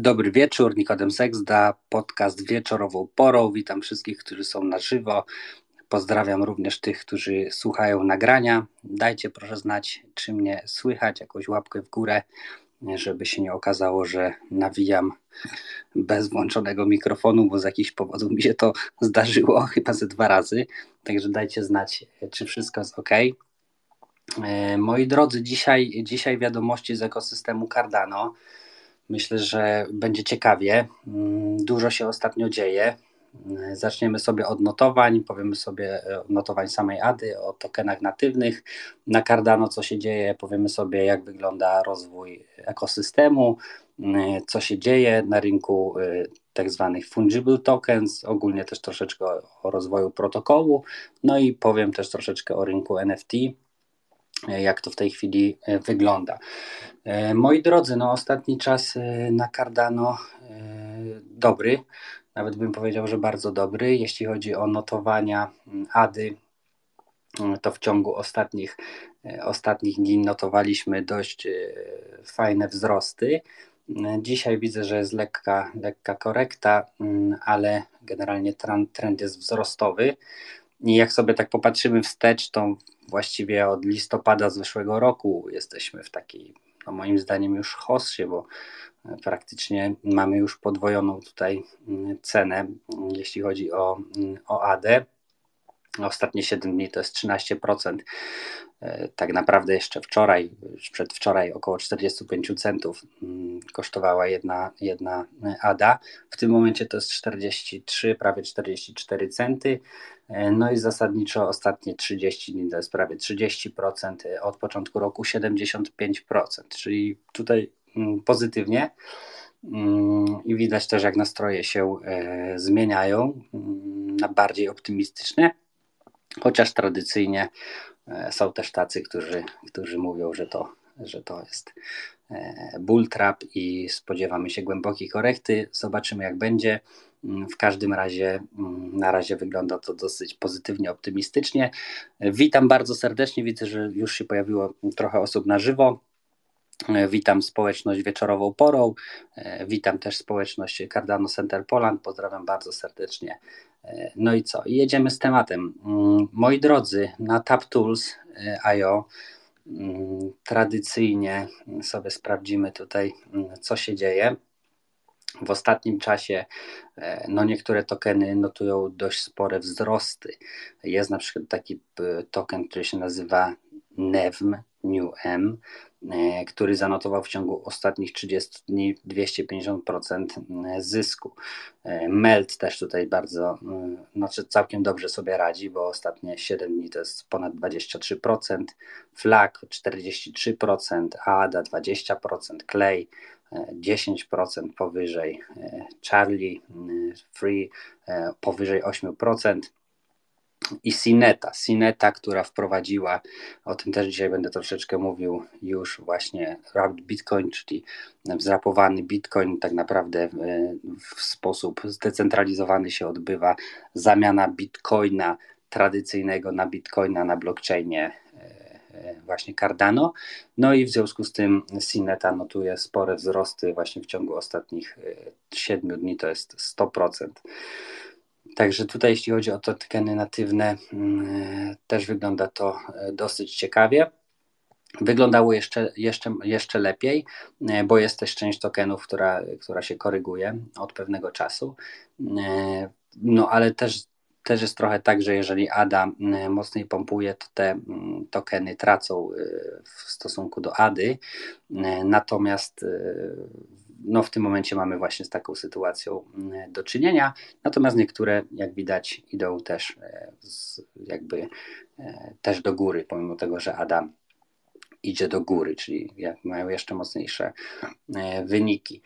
Dobry wieczór, Nikodem Seksda, podcast wieczorową porą. Witam wszystkich, którzy są na żywo. Pozdrawiam również tych, którzy słuchają nagrania. Dajcie proszę znać, czy mnie słychać, jakąś łapkę w górę, żeby się nie okazało, że nawijam bez włączonego mikrofonu, bo z jakichś powodów mi się to zdarzyło chyba ze dwa razy. Także dajcie znać, czy wszystko jest ok. E, moi drodzy, dzisiaj, dzisiaj wiadomości z ekosystemu Cardano. Myślę, że będzie ciekawie. Mm, dużo się ostatnio dzieje. Mm, zaczniemy sobie od notowań, powiemy sobie e, od notowań samej ADY, o tokenach natywnych na Cardano, co się dzieje, powiemy sobie, jak wygląda rozwój ekosystemu, mm, co się dzieje na rynku e, tak zwanych fungible tokens, ogólnie też troszeczkę o rozwoju protokołu, no i powiem też troszeczkę o rynku NFT jak to w tej chwili e, wygląda. E, moi drodzy, no ostatni czas na Cardano dobry, nawet bym powiedział, że bardzo dobry. Jeśli chodzi o notowania ADY, to w ciągu ostatnich, ostatnich dni notowaliśmy dość fajne wzrosty. Dzisiaj widzę, że jest lekka, lekka korekta, ale generalnie trend jest wzrostowy. I jak sobie tak popatrzymy wstecz, to właściwie od listopada zeszłego roku jesteśmy w takiej, no moim zdaniem, już hossie, bo e, praktycznie mamy już podwojoną tutaj mm, cenę, jeśli chodzi o, mm, o AD. Ostatnie 7 dni to jest 13%. E, tak naprawdę jeszcze wczoraj, przedwczoraj około 45 centów mm, kosztowała jedna, jedna ADA. W tym momencie to jest 43, prawie 44 centy. E, no i zasadniczo ostatnie 30 dni to jest prawie 30%, od początku roku 75%, czyli tutaj mm, pozytywnie. Mm, I widać też, jak nastroje się e, zmieniają na bardziej optymistyczne, chociaż tradycyjnie E, są też tacy, którzy, którzy mówią, że to, że to jest e, bull trap i spodziewamy się głębokiej korekty. Zobaczymy, jak będzie. Mm, w każdym razie, mm, na razie wygląda to dosyć pozytywnie, optymistycznie. Witam bardzo serdecznie. Widzę, że już się pojawiło trochę osób na żywo. E, witam społeczność wieczorową porą. Witam też społeczność Cardano Center Poland. Pozdrawiam bardzo serdecznie E, no i co? Jedziemy z tematem. Mm, moi drodzy, na e, mm, tradycyjnie sobie sprawdzimy tutaj, mm, co się dzieje. W ostatnim czasie e, no niektóre tokeny notują dość spore wzrosty. Jest na przykład taki token, który się nazywa NEVM, New M, E, który zanotował w ciągu ostatnich 30 dni 250% e, zysku. E, Melt też tutaj bardzo, znaczy całkiem dobrze sobie radzi, bo ostatnie 7 dni to jest ponad 23%, Flag 43%, ADA 20%, Clay 10% powyżej, Charlie Free powyżej 8% i Sineta. Sineta, która wprowadziła, o tym też dzisiaj będę troszeczkę mówił, już właśnie Wrapped Bitcoin, czyli wzrapowany Bitcoin, tak naprawdę e, w sposób zdecentralizowany się odbywa zamiana Bitcoina tradycyjnego na Bitcoina na blockchainie e, e, właśnie Cardano. No i w związku z tym Sineta notuje spore wzrosty właśnie w ciągu ostatnich 7 dni, to jest 100%. Także tutaj, jeśli chodzi o to tokeny natywne, mm, też wygląda to e, dosyć ciekawie. Wyglądało jeszcze, jeszcze, jeszcze lepiej, e, bo jest też część tokenów, która, która się koryguje od pewnego czasu. E, no ale też, też jest trochę tak, że jeżeli ADA mocniej pompuje, to te mm, tokeny tracą w stosunku do ADY. Natomiast no w tym momencie mamy właśnie z taką sytuacją mm, do czynienia, natomiast niektóre, jak widać, idą też e, jakby e, też do góry, pomimo tego, że Adam idzie do góry, czyli mają jeszcze mocniejsze e, wyniki.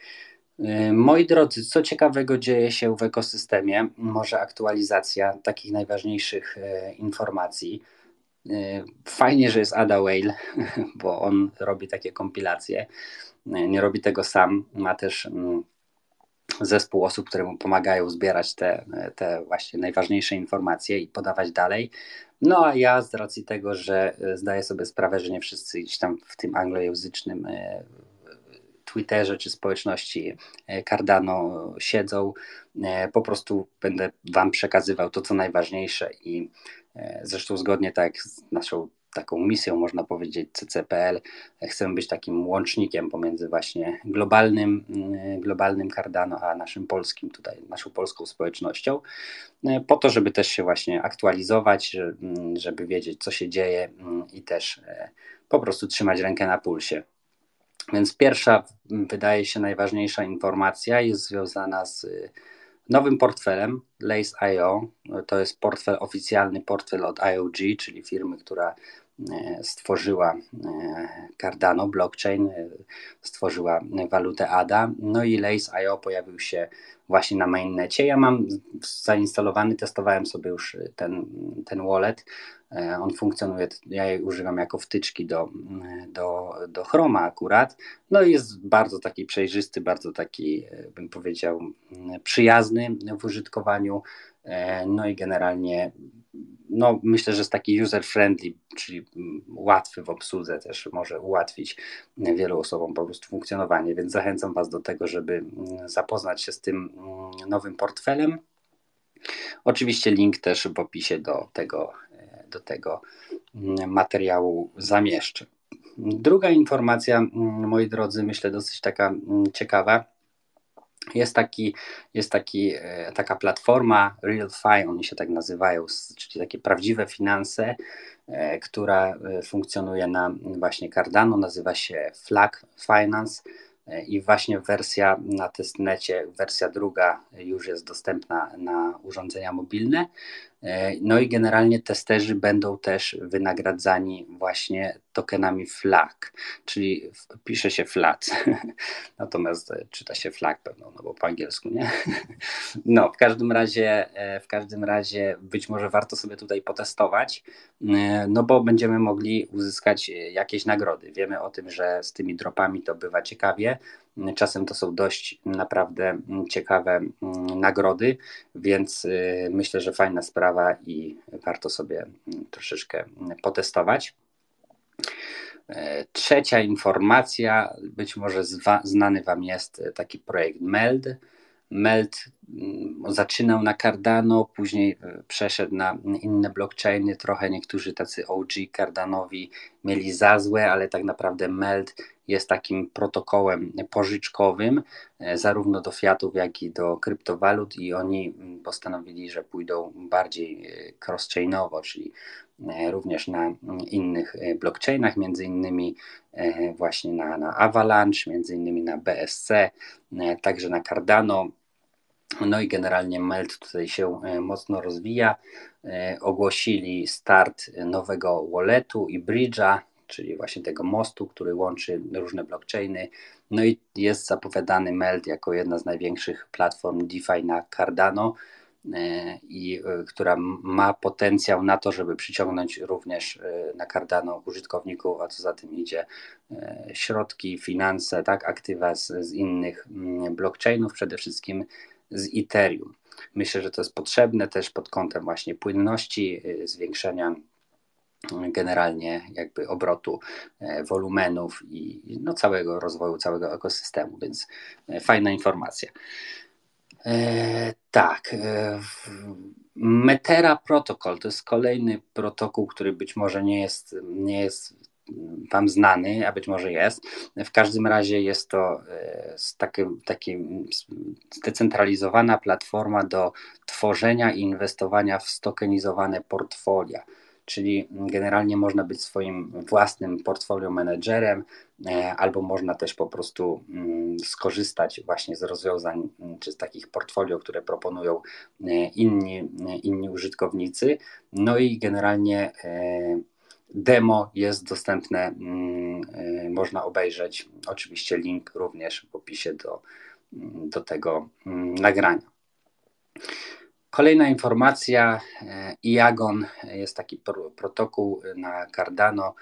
Moi drodzy, co ciekawego dzieje się w ekosystemie? Może aktualizacja takich najważniejszych informacji. Fajnie, że jest Ada Whale, bo on robi takie kompilacje nie robi tego sam, ma też mm, zespół osób, które mu pomagają zbierać te, te właśnie najważniejsze informacje i podawać dalej. No a ja z racji tego, że zdaję sobie sprawę, że nie wszyscy gdzieś tam w tym anglojęzycznym e, Twitterze czy społeczności Cardano siedzą. Po prostu będę Wam przekazywał to, co najważniejsze i zresztą zgodnie tak z naszą taką misją, można powiedzieć, CCPL. Chcemy być takim łącznikiem pomiędzy właśnie globalnym, mm, globalnym Cardano, a naszym polskim tutaj, naszą polską społecznością, e, po to, żeby też się właśnie aktualizować, mm, żeby wiedzieć, co się dzieje mm, i też e, po prostu trzymać rękę na pulsie. Więc pierwsza, wydaje się, najważniejsza informacja jest związana z nowym portfelem Lace.io. To jest portfel, oficjalny portfel od IOG, czyli firmy, która stworzyła e, Cardano blockchain, e, stworzyła walutę ADA, no i Lace.io pojawił się właśnie na mainnecie. Ja mam zainstalowany, testowałem sobie już ten, ten wallet. On funkcjonuje, ja jej używam jako wtyczki do, do, do Chroma akurat. No i jest bardzo taki przejrzysty, bardzo taki, bym powiedział, przyjazny w użytkowaniu. No i generalnie no, myślę, że jest taki user-friendly, czyli łatwy w obsłudze też może ułatwić wielu osobom po prostu funkcjonowanie, więc zachęcam Was do tego, żeby zapoznać się z tym nowym portfelem. Oczywiście link też w opisie do tego, do tego materiału zamieszczę. Druga informacja, moi drodzy, myślę dosyć taka ciekawa jest, taki, jest taki, e, taka platforma RealFi, oni się tak nazywają, czyli takie prawdziwe finanse, e, która e, funkcjonuje na właśnie Cardano, nazywa się Flag Finance i właśnie wersja na testnecie, wersja druga już jest dostępna na urządzenia mobilne. No i generalnie testerzy będą też wynagradzani właśnie tokenami FLAG, czyli pisze się FLAT, natomiast czyta się FLAG pewno, no bo po angielsku, nie? No, w każdym razie, w każdym razie być może warto sobie tutaj potestować, no bo będziemy mogli uzyskać jakieś nagrody. Wiemy o tym, że z tymi dropami to bywa ciekawie, Czasem to są dość naprawdę ciekawe nagrody, więc y, myślę, że fajna sprawa i warto sobie troszeczkę potestować. E, trzecia informacja, być może znany Wam jest taki projekt MELD. MELD zaczynał na Cardano, później e, przeszedł na inne blockchainy. Trochę niektórzy tacy OG Cardanowi mieli za złe, ale tak naprawdę MELD jest takim protokołem pożyczkowym, e, zarówno do fiatów, jak i do kryptowalut, i oni postanowili, że pójdą bardziej cross-chainowo, czyli E, również na innych e, blockchainach, między innymi e, właśnie na, na Avalanche, między innymi na BSC, także na Cardano. No i generalnie Melt tutaj się mocno rozwija. Ogłosili start nowego walletu i bridge'a, czyli właśnie tego mostu, który łączy różne blockchainy. No i jest zapowiadany Melt jako jedna z największych platform DeFi na Cardano. E, i e, która ma potencjał na to, żeby przyciągnąć również e, na Cardano użytkowników, a co za tym idzie środki, finanse, tak, aktywa z, z innych mm, blockchainów, przede wszystkim z Ethereum. Myślę, że to jest potrzebne też pod kątem właśnie płynności, zwiększenia generalnie jakby obrotu wolumenów i no, całego rozwoju, całego ekosystemu, więc fajna informacja. E, tak. E, Metera Protocol to jest kolejny protokół, który być może nie jest, nie jest Wam znany, a być może jest. W każdym razie jest to e, taki, taki zdecentralizowana platforma do tworzenia i inwestowania w stokenizowane portfolia czyli generalnie można być swoim własnym portfolio menedżerem, e, albo można też po prostu mm, skorzystać właśnie z rozwiązań, mm, czy z takich portfolio, które proponują e, inni, inni użytkownicy. No i generalnie demo jest dostępne, mm, można obejrzeć. Oczywiście link również w opisie do, do tego nagrania. Kolejna informacja, e, IAGON jest taki protokół na Cardano,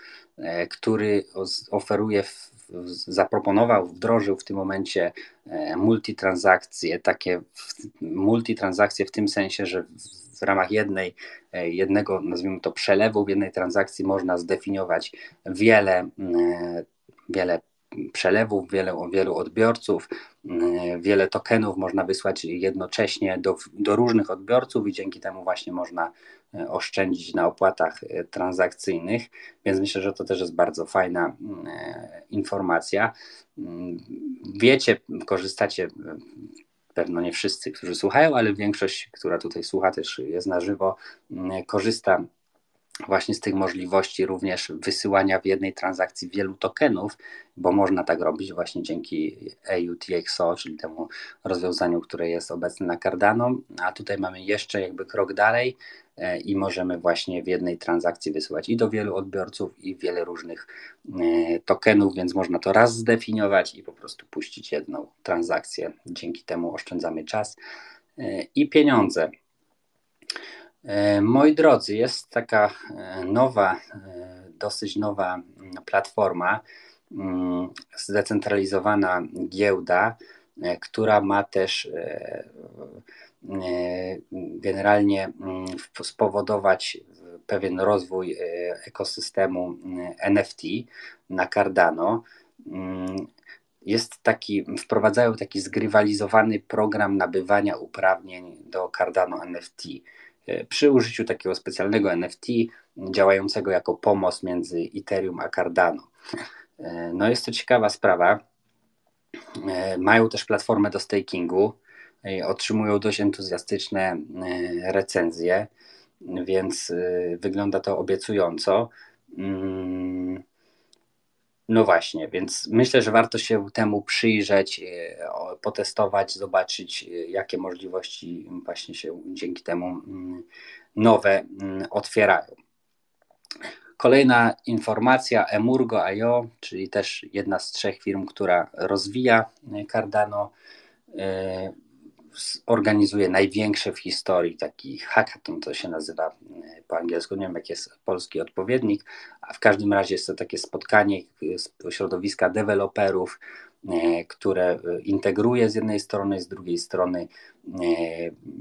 który oferuje, zaproponował, wdrożył w tym momencie e, multitransakcje, takie multitransakcje w tym sensie, że w ramach jednej, jednego, nazwijmy to przelewu, w jednej transakcji można zdefiniować wiele, wiele przelewów, wiele, wielu odbiorców, wiele tokenów można wysłać jednocześnie do, do różnych odbiorców i dzięki temu właśnie można oszczędzić na opłatach transakcyjnych, więc myślę, że to też jest bardzo fajna informacja. Wiecie, korzystacie pewno nie wszyscy, którzy słuchają, ale większość, która tutaj słucha, też jest na żywo, korzysta właśnie z tych możliwości również wysyłania w jednej transakcji wielu tokenów, bo można tak robić właśnie dzięki EUTXO, czyli temu rozwiązaniu, które jest obecne na Cardano, a tutaj mamy jeszcze jakby krok dalej e, i możemy właśnie w jednej transakcji wysyłać i do wielu odbiorców i wiele różnych e, tokenów, więc można to raz zdefiniować i po prostu puścić jedną transakcję. Dzięki temu oszczędzamy czas e, i pieniądze. E, moi drodzy, jest taka e, nowa, e, dosyć nowa mm, platforma, mm, zdecentralizowana giełda, która ma też generalnie mm, spowodować pewien rozwój ekosystemu NFT na Cardano. Jest taki, wprowadzają taki zgrywalizowany program nabywania uprawnień do Cardano NFT. E, przy użyciu takiego specjalnego NFT działającego jako pomost między Ethereum a Cardano. E, no jest to ciekawa sprawa. E, mają też platformę do stakingu, otrzymują dość entuzjastyczne recenzje, więc wygląda to obiecująco. No właśnie, więc myślę, że warto się temu przyjrzeć, e, potestować, zobaczyć, e, jakie możliwości właśnie się dzięki temu mm, nowe mm, otwierają. Kolejna informacja, Emurgo.io, czyli też jedna z trzech firm, która rozwija Cardano, e, organizuje największe w historii taki hackathon, to się nazywa e, po angielsku, nie wiem jaki jest polski odpowiednik, a w każdym razie jest to takie spotkanie środowiska deweloperów, które e, integruje z jednej strony, z drugiej strony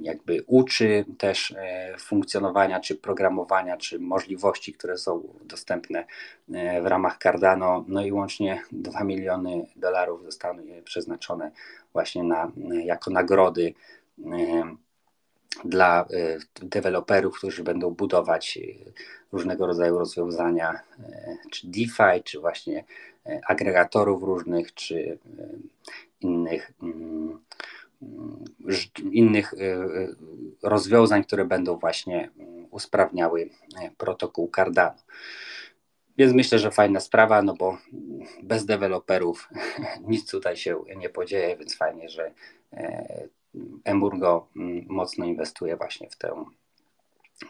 jakby uczy też funkcjonowania, czy programowania, czy możliwości, które są dostępne w ramach Cardano. No i łącznie 2 miliony dolarów zostaną przeznaczone właśnie na, jako nagrody e, dla e, deweloperów, którzy będą budować e, różnego rodzaju rozwiązania, czy DeFi, czy właśnie agregatorów różnych, czy innych, mm, innych rozwiązań, które będą właśnie usprawniały protokół Cardano. Więc myślę, że fajna sprawa, no bo bez deweloperów nic tutaj się nie podzieje, więc fajnie, że Emburgo mm, mocno inwestuje właśnie w tę,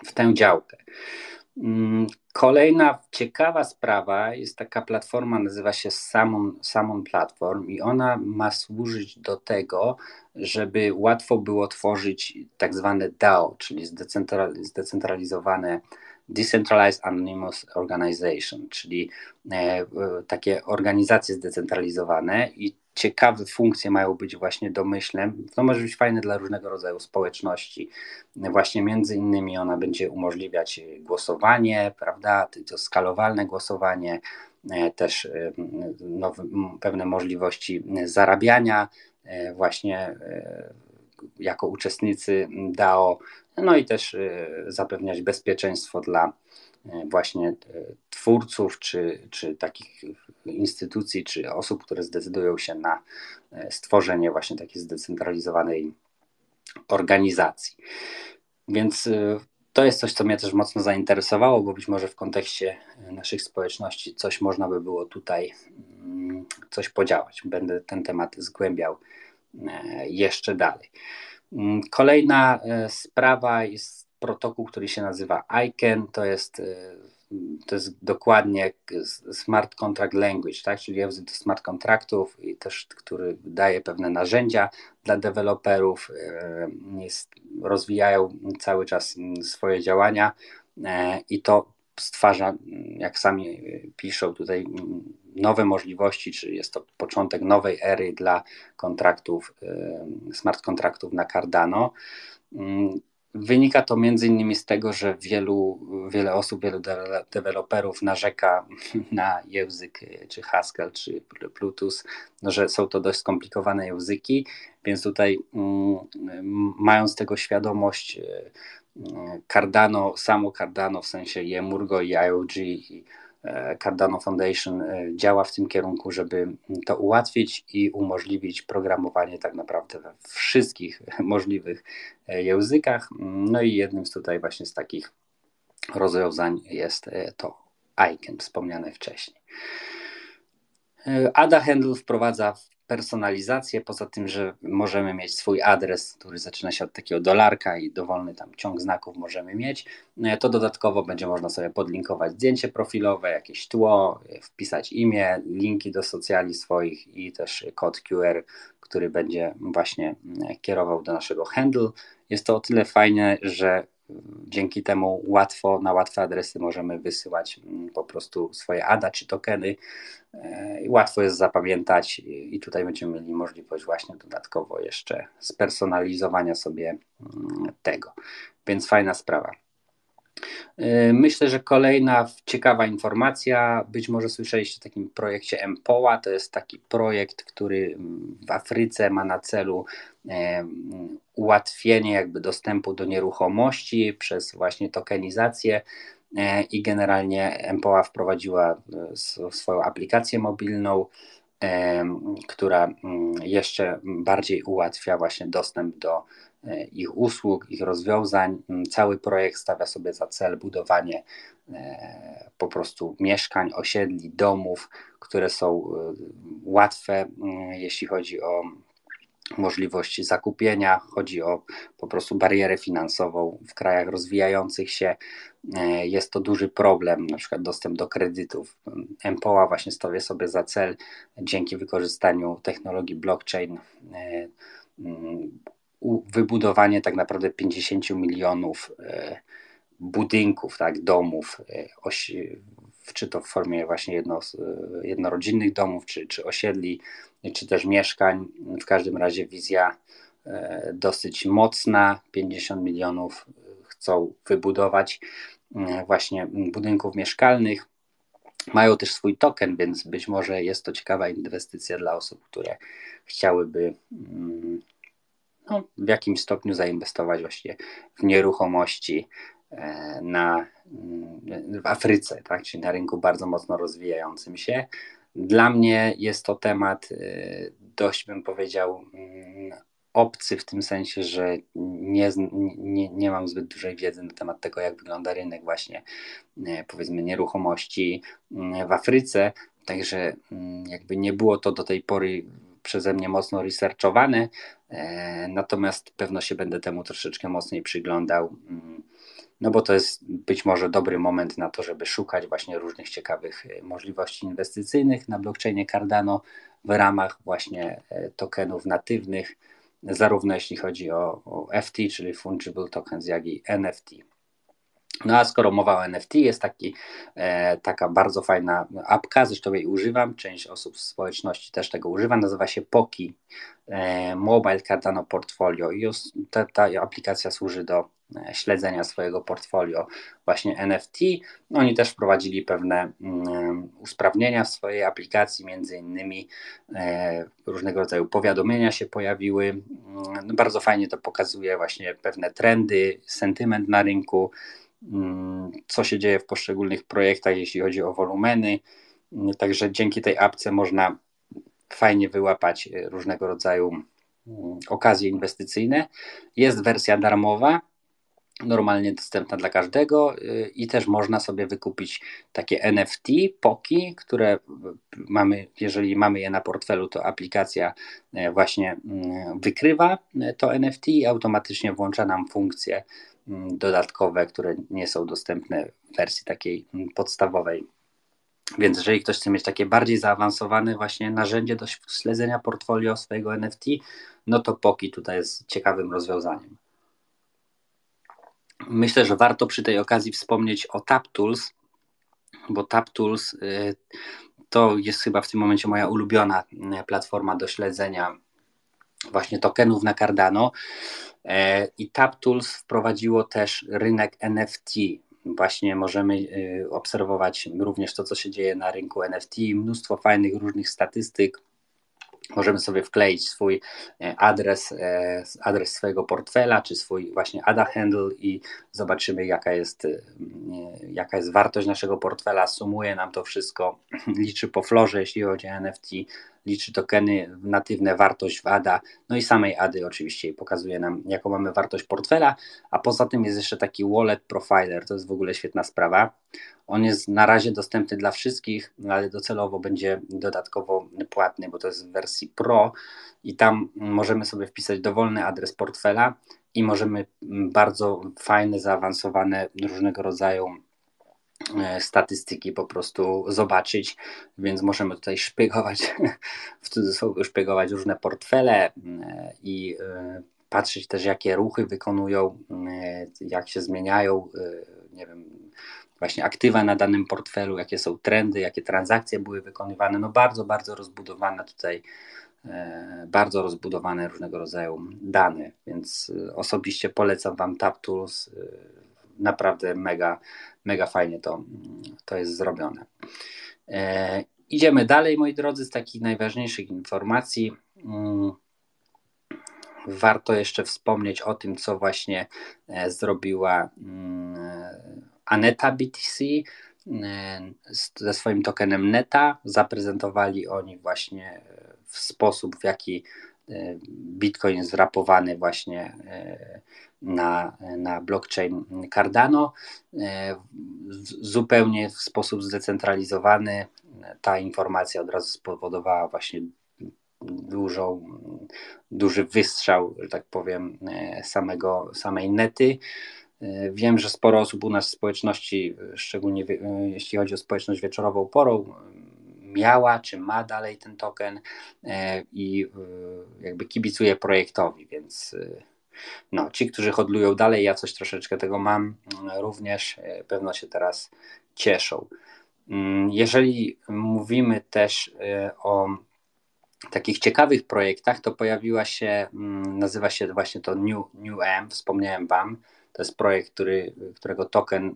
w tę działkę. Mm, kolejna ciekawa sprawa jest taka platforma, nazywa się Samon, Samon Platform i ona ma służyć do tego, żeby łatwo było tworzyć tak zwane DAO, czyli zdecentralizowane Decentralized Anonymous Organization, czyli e, takie organizacje zdecentralizowane i ciekawe funkcje mają być właśnie domyślem. To może być fajne dla różnego rodzaju społeczności. Właśnie między innymi ona będzie umożliwiać głosowanie, prawda, to skalowalne głosowanie, e, też e, nowe, pewne możliwości zarabiania właśnie jako uczestnicy DAO, no i też zapewniać bezpieczeństwo dla właśnie y, twórców, czy, czy takich instytucji, czy osób, które zdecydują się na stworzenie właśnie takiej zdecentralizowanej organizacji. Więc to jest coś, co mnie też mocno zainteresowało, bo być może w kontekście naszych społeczności coś można by było tutaj mm, coś podziałać. Będę ten temat zgłębiał jeszcze dalej. Mm, kolejna e, sprawa jest protokół, który się nazywa ICANN, to jest, e, to jest dokładnie Smart Contract Language, tak? czyli język do smart kontraktów i też, który daje pewne narzędzia dla deweloperów, e, jest, rozwijają cały czas swoje działania i to stwarza, jak sami piszą tutaj, nowe możliwości, czy jest to początek nowej ery dla kontraktów, smart kontraktów na Cardano. Mm, Wynika to między innymi z tego, że wielu, wiele osób, wielu deweloperów narzeka na język czy Haskell, czy Bluetooth, no, że są to dość skomplikowane języki, więc tutaj mm, mając tego świadomość, Cardano, samo Cardano w sensie Yemurgo i IOG i E, Cardano Foundation e, działa w tym kierunku, żeby to ułatwić i umożliwić programowanie tak naprawdę we wszystkich możliwych e, językach. No i jednym z tutaj właśnie z takich rozwiązań jest to ICANN wspomniane wcześniej. Ada Handle wprowadza personalizację, poza tym, że możemy mieć swój adres, który zaczyna się od takiego dolarka i dowolny tam ciąg znaków możemy mieć, e, to dodatkowo będzie można sobie podlinkować zdjęcie profilowe, jakieś tło, wpisać imię, linki do socjali swoich i też kod QR, który będzie właśnie kierował do naszego handle. Jest to o tyle fajne, że Dzięki temu łatwo, na łatwe adresy możemy wysyłać mm, po prostu swoje ADA czy tokeny. E, łatwo jest zapamiętać i tutaj będziemy mieli możliwość właśnie dodatkowo jeszcze spersonalizowania sobie mm, tego. Więc fajna sprawa. E, myślę, że kolejna ciekawa informacja, być może słyszeliście o takim projekcie MPOA, to jest taki projekt, który w Afryce ma na celu e, ułatwienie jakby dostępu do nieruchomości przez właśnie tokenizację. E, i generalnie MPOA wprowadziła swoją aplikację mobilną, która mm, jeszcze bardziej ułatwia właśnie dostęp do E, ich usług, ich rozwiązań. Mm, cały projekt stawia sobie za cel budowanie e, po prostu mieszkań, osiedli, domów, które są e, łatwe, mm, jeśli chodzi o możliwość zakupienia, chodzi o po prostu barierę finansową w krajach rozwijających się. Jest to duży problem, na przykład dostęp do kredytów. MPOA właśnie stawia sobie za cel dzięki wykorzystaniu technologii blockchain mm, wybudowanie tak naprawdę 50 milionów e, budynków, tak, domów, e, czy to w formie właśnie jedno, e, jednorodzinnych domów, czy, czy osiedli, czy też mieszkań. W każdym razie wizja dosyć mocna, 50 milionów chcą wybudować właśnie budynków mieszkalnych. Mają też swój token, więc być może jest to ciekawa inwestycja dla osób, które chciałyby mm, no, w jakimś stopniu zainwestować właśnie w nieruchomości e, na, mm, w Afryce, tak? czyli na rynku bardzo mocno rozwijającym się. Dla mnie jest to temat e, dość, bym powiedział, mm, obcy w tym sensie, że nie, nie, nie mam zbyt dużej wiedzy na temat tego, jak wygląda rynek właśnie e, powiedzmy nieruchomości mm, w Afryce. Także jakby nie było to do tej pory przeze mnie mocno researchowane, e, natomiast pewno się będę temu troszeczkę mocniej przyglądał, mm, no bo to jest być może dobry moment na to, żeby szukać właśnie różnych ciekawych e, możliwości inwestycyjnych na blockchainie Cardano w ramach właśnie e, tokenów natywnych, zarówno jeśli chodzi o, o FT, czyli Fungible Tokens, jak i NFT. No a skoro mowa o NFT, jest taki, e, taka bardzo fajna apka, zresztą jej używam, część osób w społeczności też tego używa, nazywa się Poki e, Mobile Cardano Portfolio i ta, ta aplikacja służy do e, śledzenia swojego portfolio właśnie NFT. Oni też wprowadzili pewne mm, usprawnienia w swojej aplikacji, między innymi e, różnego rodzaju powiadomienia się pojawiły. Mm, no, bardzo fajnie to pokazuje właśnie pewne trendy, sentyment na rynku, co się dzieje w poszczególnych projektach, jeśli chodzi o wolumeny. Mm, także dzięki tej apce można fajnie wyłapać e, różnego rodzaju mm, okazje inwestycyjne. Jest wersja darmowa, normalnie dostępna dla każdego e, i też można sobie wykupić takie NFT, POKI, które mamy, jeżeli mamy je na portfelu, to aplikacja e, właśnie wykrywa to NFT i automatycznie włącza nam funkcję Mm, dodatkowe, które nie są dostępne w wersji takiej podstawowej. Więc jeżeli ktoś chce mieć takie bardziej zaawansowane właśnie narzędzie do śledzenia portfolio swojego NFT, no to Poki tutaj jest ciekawym rozwiązaniem. Myślę, że warto przy tej okazji wspomnieć o TapTools, bo TapTools y, to jest chyba w tym momencie moja ulubiona y, platforma do śledzenia właśnie tokenów na Cardano. E, I TapTools wprowadziło też rynek NFT. Właśnie możemy e, obserwować również to, co się dzieje na rynku NFT, mnóstwo fajnych różnych statystyk, możemy sobie wkleić swój e, adres, adres swojego portfela, czy swój właśnie ADA handle i zobaczymy jaka jest, jaka jest wartość naszego portfela, sumuje nam to wszystko, liczy po florze, jeśli chodzi o NFT, liczy tokeny, natywne wartość w ADA, no i samej ADY oczywiście pokazuje nam, jaką mamy wartość portfela, a poza tym jest jeszcze taki wallet profiler, to jest w ogóle świetna sprawa. On jest na razie dostępny dla wszystkich, ale docelowo będzie dodatkowo płatny, bo to jest w wersji Pro i tam możemy sobie wpisać dowolny adres portfela i możemy bardzo fajne, zaawansowane różnego rodzaju statystyki po prostu zobaczyć, więc możemy tutaj szpiegować, w cudzysłowie szpiegować różne portfele e, i e, patrzeć też jakie ruchy wykonują, jak się zmieniają, nie wiem, właśnie aktywa na danym portfelu, jakie są trendy, jakie transakcje były wykonywane, no bardzo, bardzo rozbudowane tutaj bardzo rozbudowane różnego rodzaju dane, więc osobiście polecam Wam TapTools naprawdę mega, mega fajnie to, to jest zrobione. E, idziemy dalej, moi drodzy, z takich najważniejszych informacji. Mm, warto jeszcze wspomnieć o tym, co właśnie e, zrobiła mm, Aneta BTC e, ze swoim tokenem Neta. Zaprezentowali oni właśnie w sposób, w jaki Bitcoin jest wrapowany właśnie na, na blockchain Cardano. E, zupełnie w sposób zdecentralizowany ta informacja od razu spowodowała właśnie dużą, duży wystrzał, że tak powiem, e, samego, samej nety. E, wiem, że sporo osób u nas w społeczności, szczególnie jeśli chodzi o społeczność wieczorową porą, miała czy ma dalej ten token i jakby kibicuje projektowi, więc no, ci, którzy hodlują dalej, ja coś troszeczkę tego mam, mm, również e, pewno się teraz cieszą. Mm, jeżeli mówimy też e, o takich ciekawych projektach, to pojawiła się, mm, nazywa się właśnie to New, New M, wspomniałem Wam. To jest projekt, który, którego token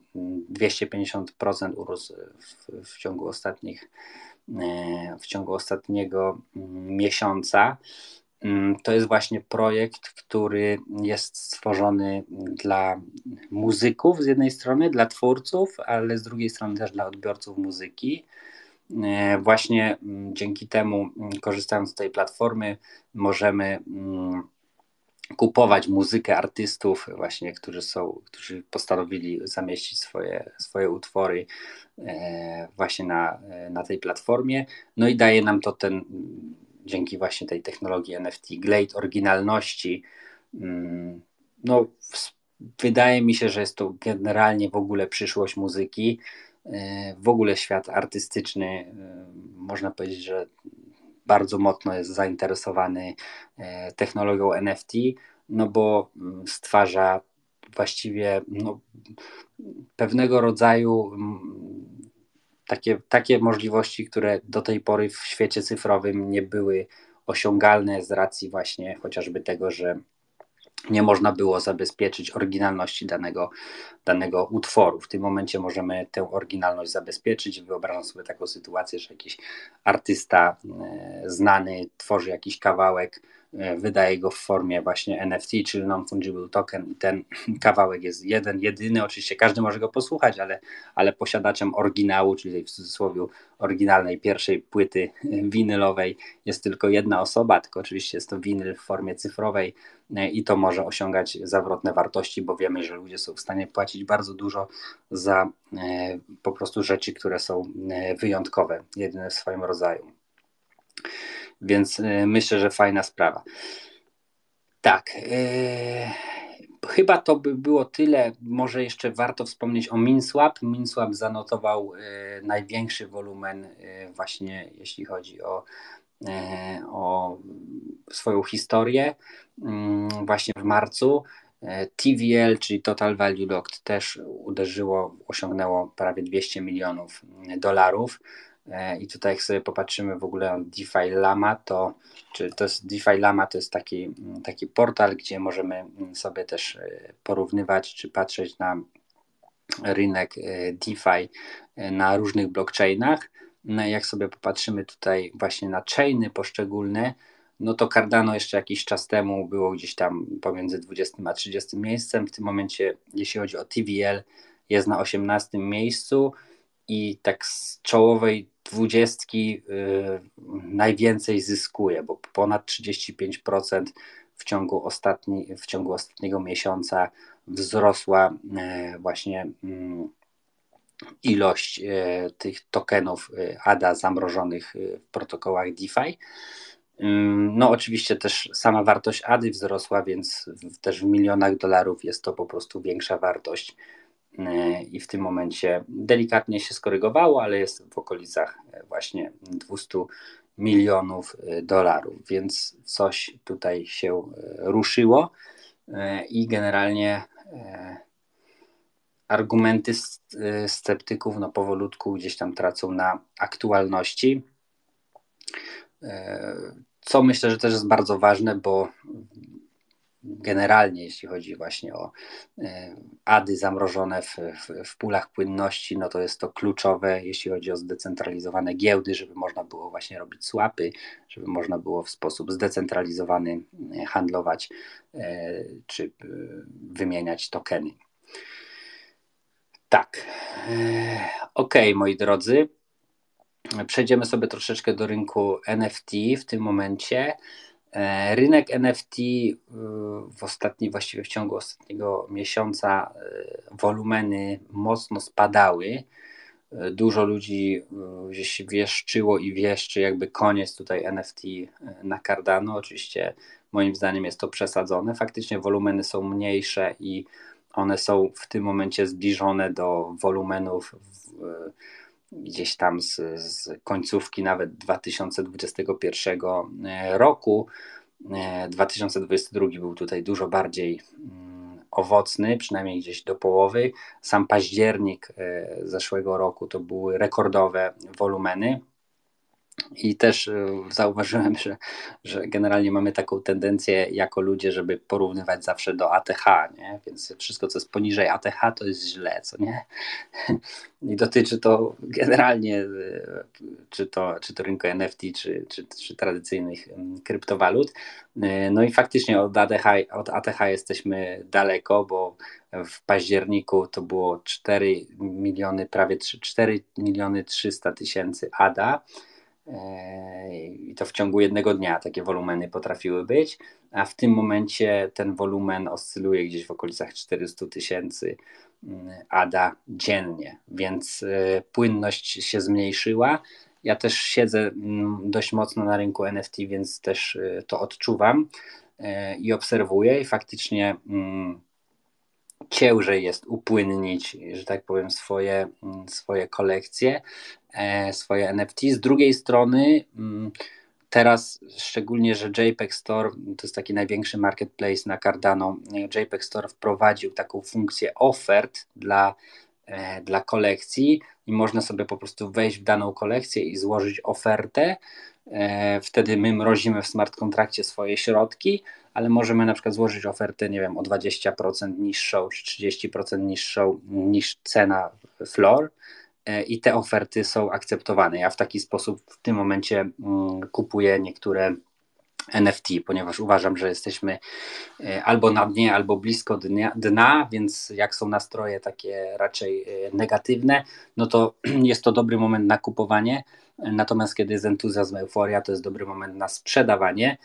250% urósł w, w ciągu ostatnich e, w ciągu ostatniego miesiąca. Mm, to jest właśnie projekt, który jest stworzony dla muzyków z jednej strony, dla twórców, ale z drugiej strony też dla odbiorców muzyki. E, właśnie mm, dzięki temu, mm, korzystając z tej platformy, możemy kupować muzykę artystów, właśnie, którzy są, którzy postanowili zamieścić swoje, swoje utwory e, właśnie na, na tej platformie. No i daje nam to ten dzięki właśnie tej technologii NFT, glade oryginalności. Mm, no, wydaje mi się, że jest to generalnie w ogóle przyszłość muzyki, e, w ogóle świat artystyczny, e, można powiedzieć, że bardzo mocno jest zainteresowany e, technologią NFT, no bo mm, stwarza właściwie no, pewnego rodzaju mm, takie, takie możliwości, które do tej pory w świecie cyfrowym nie były osiągalne z racji właśnie chociażby tego, że nie można było zabezpieczyć oryginalności danego, danego utworu. W tym momencie możemy tę oryginalność zabezpieczyć. Wyobrażam sobie taką sytuację, że jakiś artysta e, znany tworzy jakiś kawałek, wydaje go w formie właśnie NFT, czyli non-fungible token i ten kawałek jest jeden, jedyny, oczywiście każdy może go posłuchać, ale, ale posiadaczem oryginału, czyli w cudzysłowie oryginalnej pierwszej płyty winylowej jest tylko jedna osoba, tylko oczywiście jest to winyl w formie cyfrowej e, i to może osiągać zawrotne wartości, bo wiemy, że ludzie są w stanie płacić bardzo dużo za e, po prostu rzeczy, które są wyjątkowe, jedyne w swoim rodzaju. Więc y, myślę, że fajna sprawa. Tak. Yy, chyba to by było tyle. Może jeszcze warto wspomnieć o MinSwap. MinSwap zanotował yy, największy wolumen, właśnie jeśli chodzi o, o swoją historię, mm, właśnie w marcu. TVL, czyli Total Value Locked, też uderzyło, osiągnęło prawie 200 milionów dolarów. I tutaj jak sobie popatrzymy w ogóle o DeFi Lama, to czy to jest DeFi Lama to jest taki, taki portal, gdzie możemy sobie też porównywać czy patrzeć na rynek DeFi na różnych blockchainach. No jak sobie popatrzymy tutaj właśnie na chainy poszczególne, no to Cardano jeszcze jakiś czas temu było gdzieś tam pomiędzy 20 a 30 miejscem. W tym momencie, jeśli chodzi o TVL, jest na 18 miejscu i tak z czołowej dwudziestki yy, najwięcej zyskuje, bo ponad 35% w ciągu, ostatni, w ciągu ostatniego miesiąca wzrosła yy, właśnie yy, ilość yy, tych tokenów ADA zamrożonych w protokołach DeFi. No, oczywiście też sama wartość ADY wzrosła, więc też w milionach dolarów jest to po prostu większa wartość. E, I w tym momencie delikatnie się skorygowało, ale jest w okolicach e, właśnie 200 milionów e, dolarów, więc coś tutaj się ruszyło i generalnie argumenty sceptyków no powolutku gdzieś tam tracą na aktualności. Co myślę, że też jest bardzo ważne, bo generalnie, jeśli chodzi właśnie o e, ady zamrożone w, w, w pulach płynności, no to jest to kluczowe, jeśli chodzi o zdecentralizowane giełdy, żeby można było właśnie robić swapy, żeby można było w sposób zdecentralizowany e, handlować e, czy wymieniać tokeny. Tak. Ok, moi drodzy. Przejdziemy sobie troszeczkę do rynku NFT w tym momencie. E, rynek NFT e, w ostatni, właściwie w ciągu ostatniego miesiąca e, wolumeny mocno spadały. Dużo ludzi gdzieś wieszczyło i wieszczy jakby koniec tutaj NFT na Cardano. Oczywiście moim zdaniem jest to przesadzone. Faktycznie wolumeny są mniejsze i one są w tym momencie zbliżone do wolumenów w, gdzieś tam z, z końcówki nawet 2021 e, roku. 2022 e, był tutaj dużo bardziej mm, owocny, przynajmniej gdzieś do połowy. Sam październik e, zeszłego roku to były rekordowe wolumeny. I też e, zauważyłem, że, że generalnie mamy taką tendencję jako ludzie, żeby porównywać zawsze do ATH, nie? więc wszystko, co jest poniżej ATH, to jest źle, co nie? I dotyczy to generalnie e, czy to, czy to rynku NFT, czy, czy, czy tradycyjnych mm, kryptowalut. E, no i faktycznie od ATH, od ATH jesteśmy daleko, bo w październiku to było 4 miliony, prawie 3, 4 miliony 300 tysięcy ADA i to w ciągu jednego dnia takie wolumeny potrafiły być, a w tym momencie ten wolumen oscyluje gdzieś w okolicach 400 tysięcy mm, ADA dziennie, więc e, płynność się zmniejszyła. Ja też siedzę mm, dość mocno na rynku NFT, więc też e, to odczuwam e, i obserwuję i faktycznie mm, ciężej jest upłynnić, że tak powiem, swoje, mm, swoje kolekcje, e, swoje NFT. Z drugiej strony, mm, teraz szczególnie, że JPEG Store to jest taki największy marketplace na Cardano, JPEG Store wprowadził taką funkcję ofert dla, e, dla kolekcji i można sobie po prostu wejść w daną kolekcję i złożyć ofertę. E, wtedy my mrozimy w smart kontrakcie swoje środki, ale możemy na przykład złożyć ofertę, nie wiem, o 20% niższą czy 30% niższą niż cena floor e, i te oferty są akceptowane. Ja w taki sposób w tym momencie mm, kupuję niektóre NFT, ponieważ uważam, że jesteśmy e, albo na dnie, albo blisko dnia, dna, więc jak są nastroje takie raczej e, negatywne, no to jest to dobry moment na kupowanie. Natomiast kiedy jest entuzjazm, euforia, to jest dobry moment na sprzedawanie.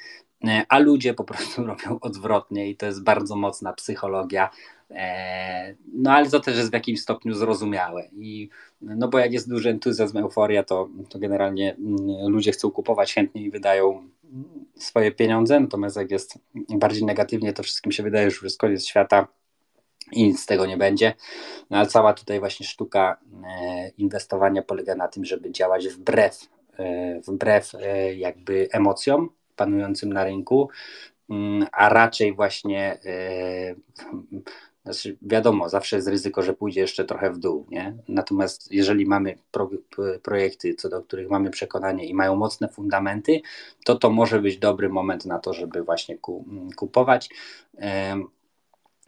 E, a ludzie po prostu robią odwrotnie i to jest bardzo mocna psychologia. E, no ale to też jest w jakimś stopniu zrozumiałe. I, no bo jak jest duży entuzjazm, euforia, to, to generalnie mm, ludzie chcą kupować chętnie i wydają swoje pieniądze, natomiast jak jest bardziej negatywnie, to wszystkim się wydaje, że już jest koniec świata i nic z tego nie będzie. No, ale cała tutaj właśnie sztuka e, inwestowania polega na tym, żeby działać wbrew, wbrew jakby emocjom, panującym na rynku, mm, a raczej właśnie e, znaczy wiadomo, zawsze jest ryzyko, że pójdzie jeszcze trochę w dół, nie? Natomiast jeżeli mamy pro, projekty, co do których mamy przekonanie i mają mocne fundamenty, to to może być dobry moment na to, żeby właśnie ku, kupować.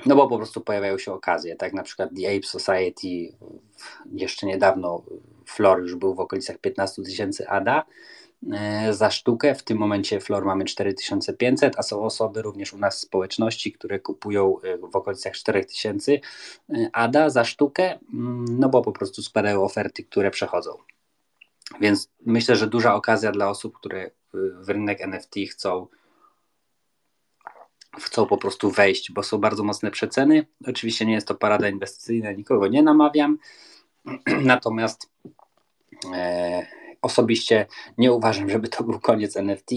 No bo po prostu pojawiają się okazje, tak na przykład The Ape Society jeszcze niedawno floor już był w okolicach 15 tysięcy ADA, za sztukę. W tym momencie floor mamy 4500, a są osoby również u nas w społeczności, które kupują e, w okolicach 4000 e, ADA za sztukę, mm, no bo po prostu składają oferty, które przechodzą. Więc myślę, że duża okazja dla osób, które w rynek NFT chcą chcą po prostu wejść, bo są bardzo mocne przeceny. Oczywiście nie jest to parada inwestycyjna, nikogo nie namawiam. Natomiast e, osobiście nie uważam, żeby to był koniec NFT.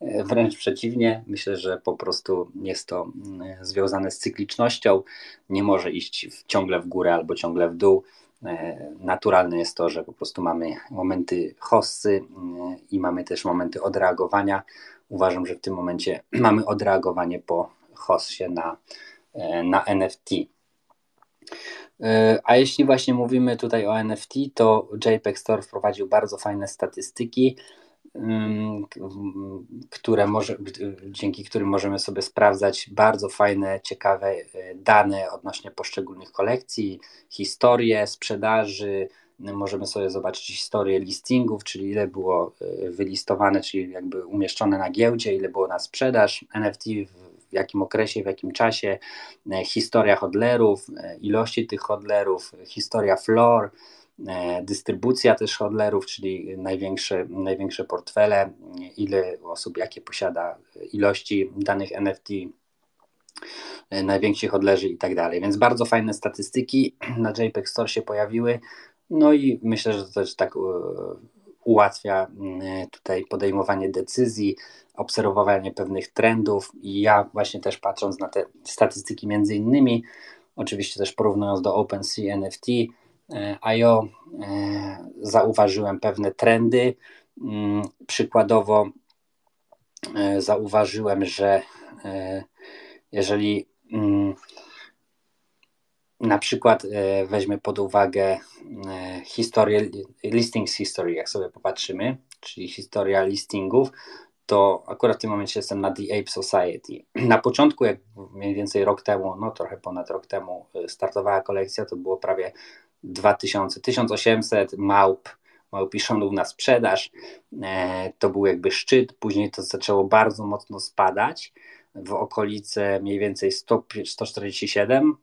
E, wręcz przeciwnie, myślę, że po prostu jest to mm, związane z cyklicznością. Nie może iść ciągle w górę albo ciągle w dół. E, naturalne jest to, że po prostu mamy momenty hossy mm, i mamy też momenty odreagowania. Uważam, że w tym momencie mamy odreagowanie po hossie na, e, na NFT. E, a jeśli właśnie mówimy tutaj o NFT, to JPEG Store wprowadził bardzo fajne statystyki, mm, które może, dzięki którym możemy sobie sprawdzać bardzo fajne, ciekawe e, dane odnośnie poszczególnych kolekcji, historię sprzedaży. Możemy sobie zobaczyć historię listingów, czyli ile było e, wylistowane, czyli jakby umieszczone na giełdzie, ile było na sprzedaż NFT w jakim okresie, w jakim czasie, e, historia hodlerów, e, ilości tych hodlerów, historia floor, e, dystrybucja też hodlerów, czyli największe, największe portfele, ile osób jakie posiada ilości danych NFT, najwięksi hodlerzy i tak dalej. Więc bardzo fajne statystyki na JPEG Store się pojawiły. No i myślę, że to też tak ułatwia tutaj podejmowanie decyzji, obserwowanie pewnych trendów i ja właśnie też patrząc na te statystyki między innymi, oczywiście też porównując do OpenSea NFT, e, IO, e, zauważyłem pewne trendy. Mm, przykładowo e, zauważyłem, że jeżeli mm, na przykład weźmie pod uwagę historię, listings history, jak sobie popatrzymy, czyli historia listingów, to akurat w tym momencie jestem na The Ape Society. Na początku, jak mniej więcej rok temu, no trochę ponad rok temu y, startowała kolekcja, to było prawie 2000, 1800 małp, małpiszonów na sprzedaż. E, to był jakby szczyt, później to zaczęło bardzo mocno spadać w okolice mniej więcej 100, 147,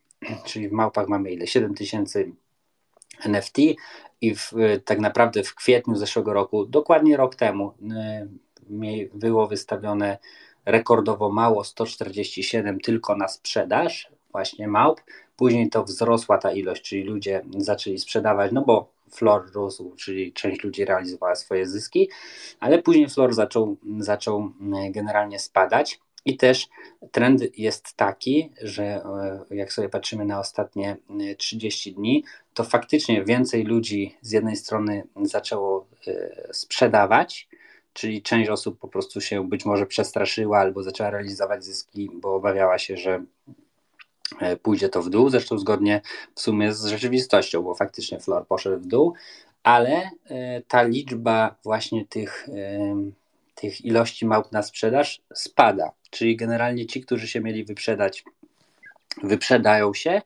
czyli w małpach mamy ile? 7000 NFT i w, tak naprawdę w kwietniu zeszłego roku, dokładnie rok temu, y, było wystawione rekordowo mało, 147 tylko na sprzedaż właśnie małp. Później to wzrosła ta ilość, czyli ludzie zaczęli sprzedawać, no bo flor rósł, czyli część ludzi realizowała swoje zyski, ale później flor zaczął, zaczął mm, generalnie spadać. I też trend jest taki, że e, jak sobie patrzymy na ostatnie 30 mm, dni, to faktycznie więcej ludzi z jednej strony zaczęło e, sprzedawać, czyli część osób po prostu się być może przestraszyła albo zaczęła realizować zyski, bo obawiała się, że e, pójdzie to w dół, zresztą zgodnie w sumie z rzeczywistością, bo faktycznie flor poszedł w dół, ale e, ta liczba właśnie tych, tych ilości małp na sprzedaż spada, czyli generalnie ci, którzy się mieli wyprzedać, wyprzedają się,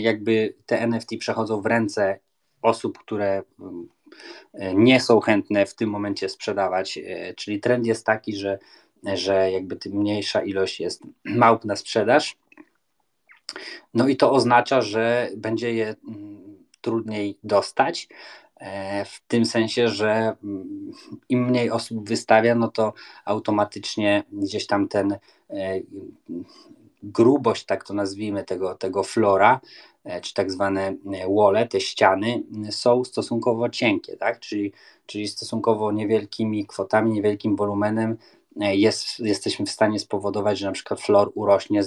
jakby te NFT przechodzą w ręce osób, które nie są chętne w tym momencie sprzedawać. E, czyli trend jest taki, że, że jakby tym mniejsza ilość jest małp na sprzedaż. No i to oznacza, że będzie je mm, trudniej dostać. E, w tym sensie, że mm, im mniej osób wystawia, no to automatycznie gdzieś tam ten e, grubość, tak to nazwijmy, tego, tego flora, e, czy tak zwane wole, te ściany, są stosunkowo cienkie, tak? czyli, czyli stosunkowo niewielkimi kwotami, niewielkim wolumenem jest, jesteśmy w stanie spowodować, że na przykład flor urośnie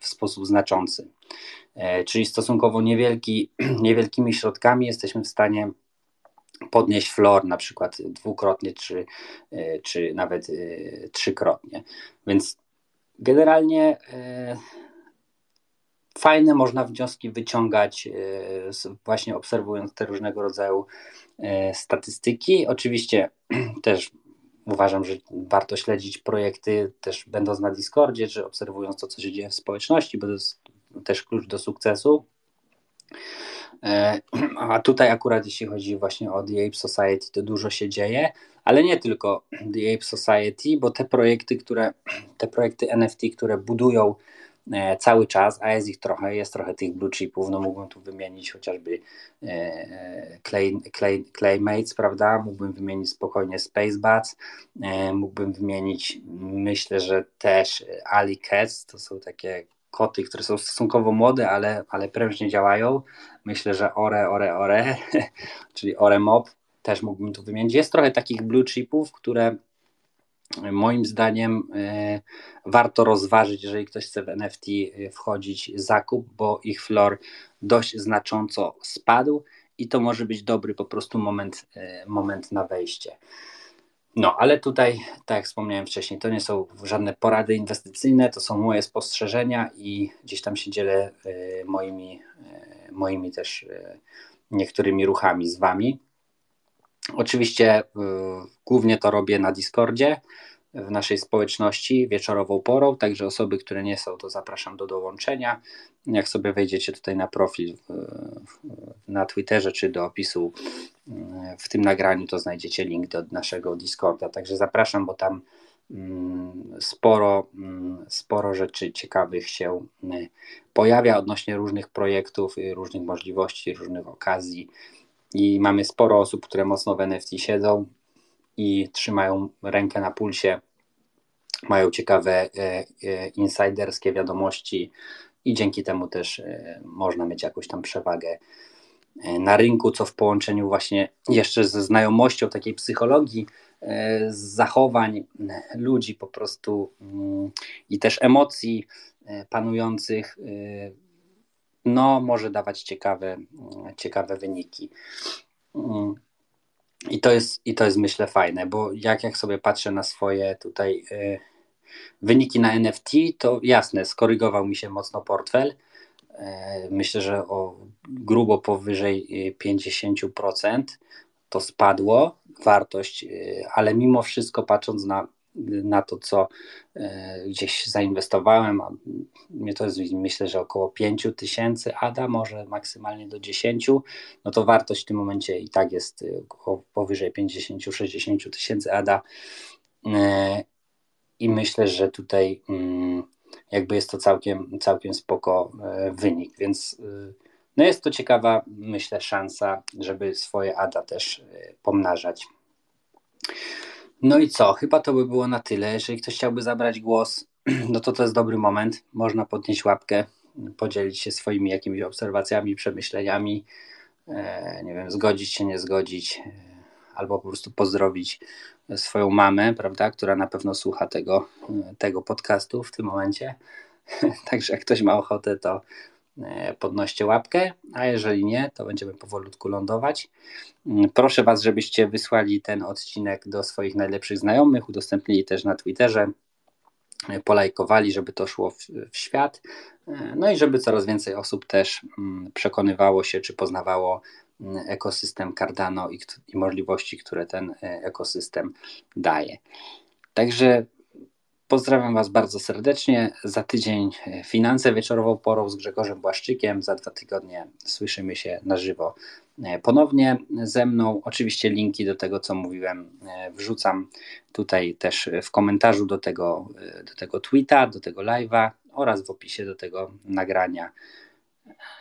w sposób znaczący. Czyli stosunkowo niewielki, niewielkimi środkami jesteśmy w stanie podnieść flor na przykład dwukrotnie, czy, czy nawet trzykrotnie. Więc Generalnie e, fajne można wnioski wyciągać, właśnie obserwując te różnego rodzaju statystyki. Oczywiście też uważam, że warto śledzić projekty też będąc na Discordzie, czy obserwując to, co się dzieje w społeczności, bo to jest też klucz do sukcesu. E, a tutaj akurat jeśli chodzi właśnie o The Ape Society, to dużo się dzieje, ale nie tylko The Ape Society, bo te projekty, które, te projekty NFT, które budują cały czas, a jest ich trochę, jest trochę tych blue chipów, no mógłbym tu wymienić chociażby e, Clay, Clay, Claymates, prawda, mógłbym wymienić spokojnie Spacebats, mógłbym wymienić, myślę, że też Ali Cats, to są takie koty, które są stosunkowo młode, ale, ale prężnie działają. Myślę, że Ore, Ore, Ore, czyli Ore Mob też mógłbym tu wymienić. Jest trochę takich blue chipów, które moim zdaniem y, warto rozważyć, jeżeli ktoś chce w NFT wchodzić zakup, bo ich floor dość znacząco spadł i to może być dobry po prostu moment, y, moment na wejście. No, ale tutaj, tak jak wspomniałem wcześniej, to nie są żadne porady inwestycyjne, to są moje spostrzeżenia i gdzieś tam się dzielę moimi, moimi też niektórymi ruchami z Wami. Oczywiście głównie to robię na Discordzie w naszej społeczności wieczorową porą, także osoby, które nie są, to zapraszam do dołączenia. Jak sobie wejdziecie tutaj na profil na Twitterze czy do opisu w tym nagraniu, to znajdziecie link do naszego Discorda. Także zapraszam, bo tam mm, sporo, mm, sporo rzeczy ciekawych się pojawia odnośnie różnych projektów, różnych możliwości, różnych okazji. I mamy sporo osób, które mocno w NFT siedzą i trzymają rękę na pulsie, mają ciekawe e, e, insiderskie wiadomości i dzięki temu też e, można mieć jakąś tam przewagę na rynku, co w połączeniu właśnie jeszcze ze znajomością takiej psychologii, z zachowań ludzi po prostu mm, i też emocji panujących, no może dawać ciekawe, ciekawe wyniki. Mm. I to jest, i to jest myślę fajne, bo jak, jak sobie patrzę na swoje tutaj y, wyniki na NFT, to jasne, skorygował mi się mocno portfel. Y, myślę, że o grubo powyżej 50% to spadło wartość, y, ale mimo wszystko patrząc na na to, co e, gdzieś zainwestowałem. Mnie to jest myślę, że około 5 tysięcy ADA, może maksymalnie do 10, no to wartość w tym momencie i tak jest e, powyżej 50-60 tysięcy ADA. E, I myślę, że tutaj mm, jakby jest to całkiem, całkiem spoko wynik, więc no jest to ciekawa, myślę, szansa, żeby swoje ADA też pomnażać. No i co? Chyba to by było na tyle. Jeżeli ktoś chciałby zabrać głos, no to to jest dobry moment. Można podnieść łapkę, podzielić się swoimi jakimiś obserwacjami, przemyśleniami. E, nie wiem, zgodzić się, nie zgodzić, e, albo po prostu pozdrowić swoją mamę, prawda, która na pewno słucha tego, e, tego podcastu w tym momencie. Także jak ktoś ma ochotę, to podnoście łapkę, a jeżeli nie, to będziemy powolutku lądować. Mm, proszę Was, żebyście wysłali ten odcinek do swoich najlepszych znajomych, udostępnili też na Twitterze, e, polajkowali, żeby to szło w, w świat, e, no i żeby coraz więcej osób też mm, przekonywało się, czy poznawało mm, ekosystem Cardano i, i możliwości, które ten ekosystem daje. Także Pozdrawiam Was bardzo serdecznie. Za tydzień e, finanse wieczorową porą z Grzegorzem Błaszczykiem. Za dwa tygodnie słyszymy się na żywo e, ponownie ze mną. Oczywiście linki do tego, co mówiłem, e, wrzucam tutaj też w komentarzu do tego, do tego tweeta, do tego live'a oraz w opisie do tego nagrania.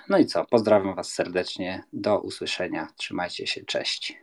No i co? Pozdrawiam Was serdecznie. Do usłyszenia. Trzymajcie się. Cześć.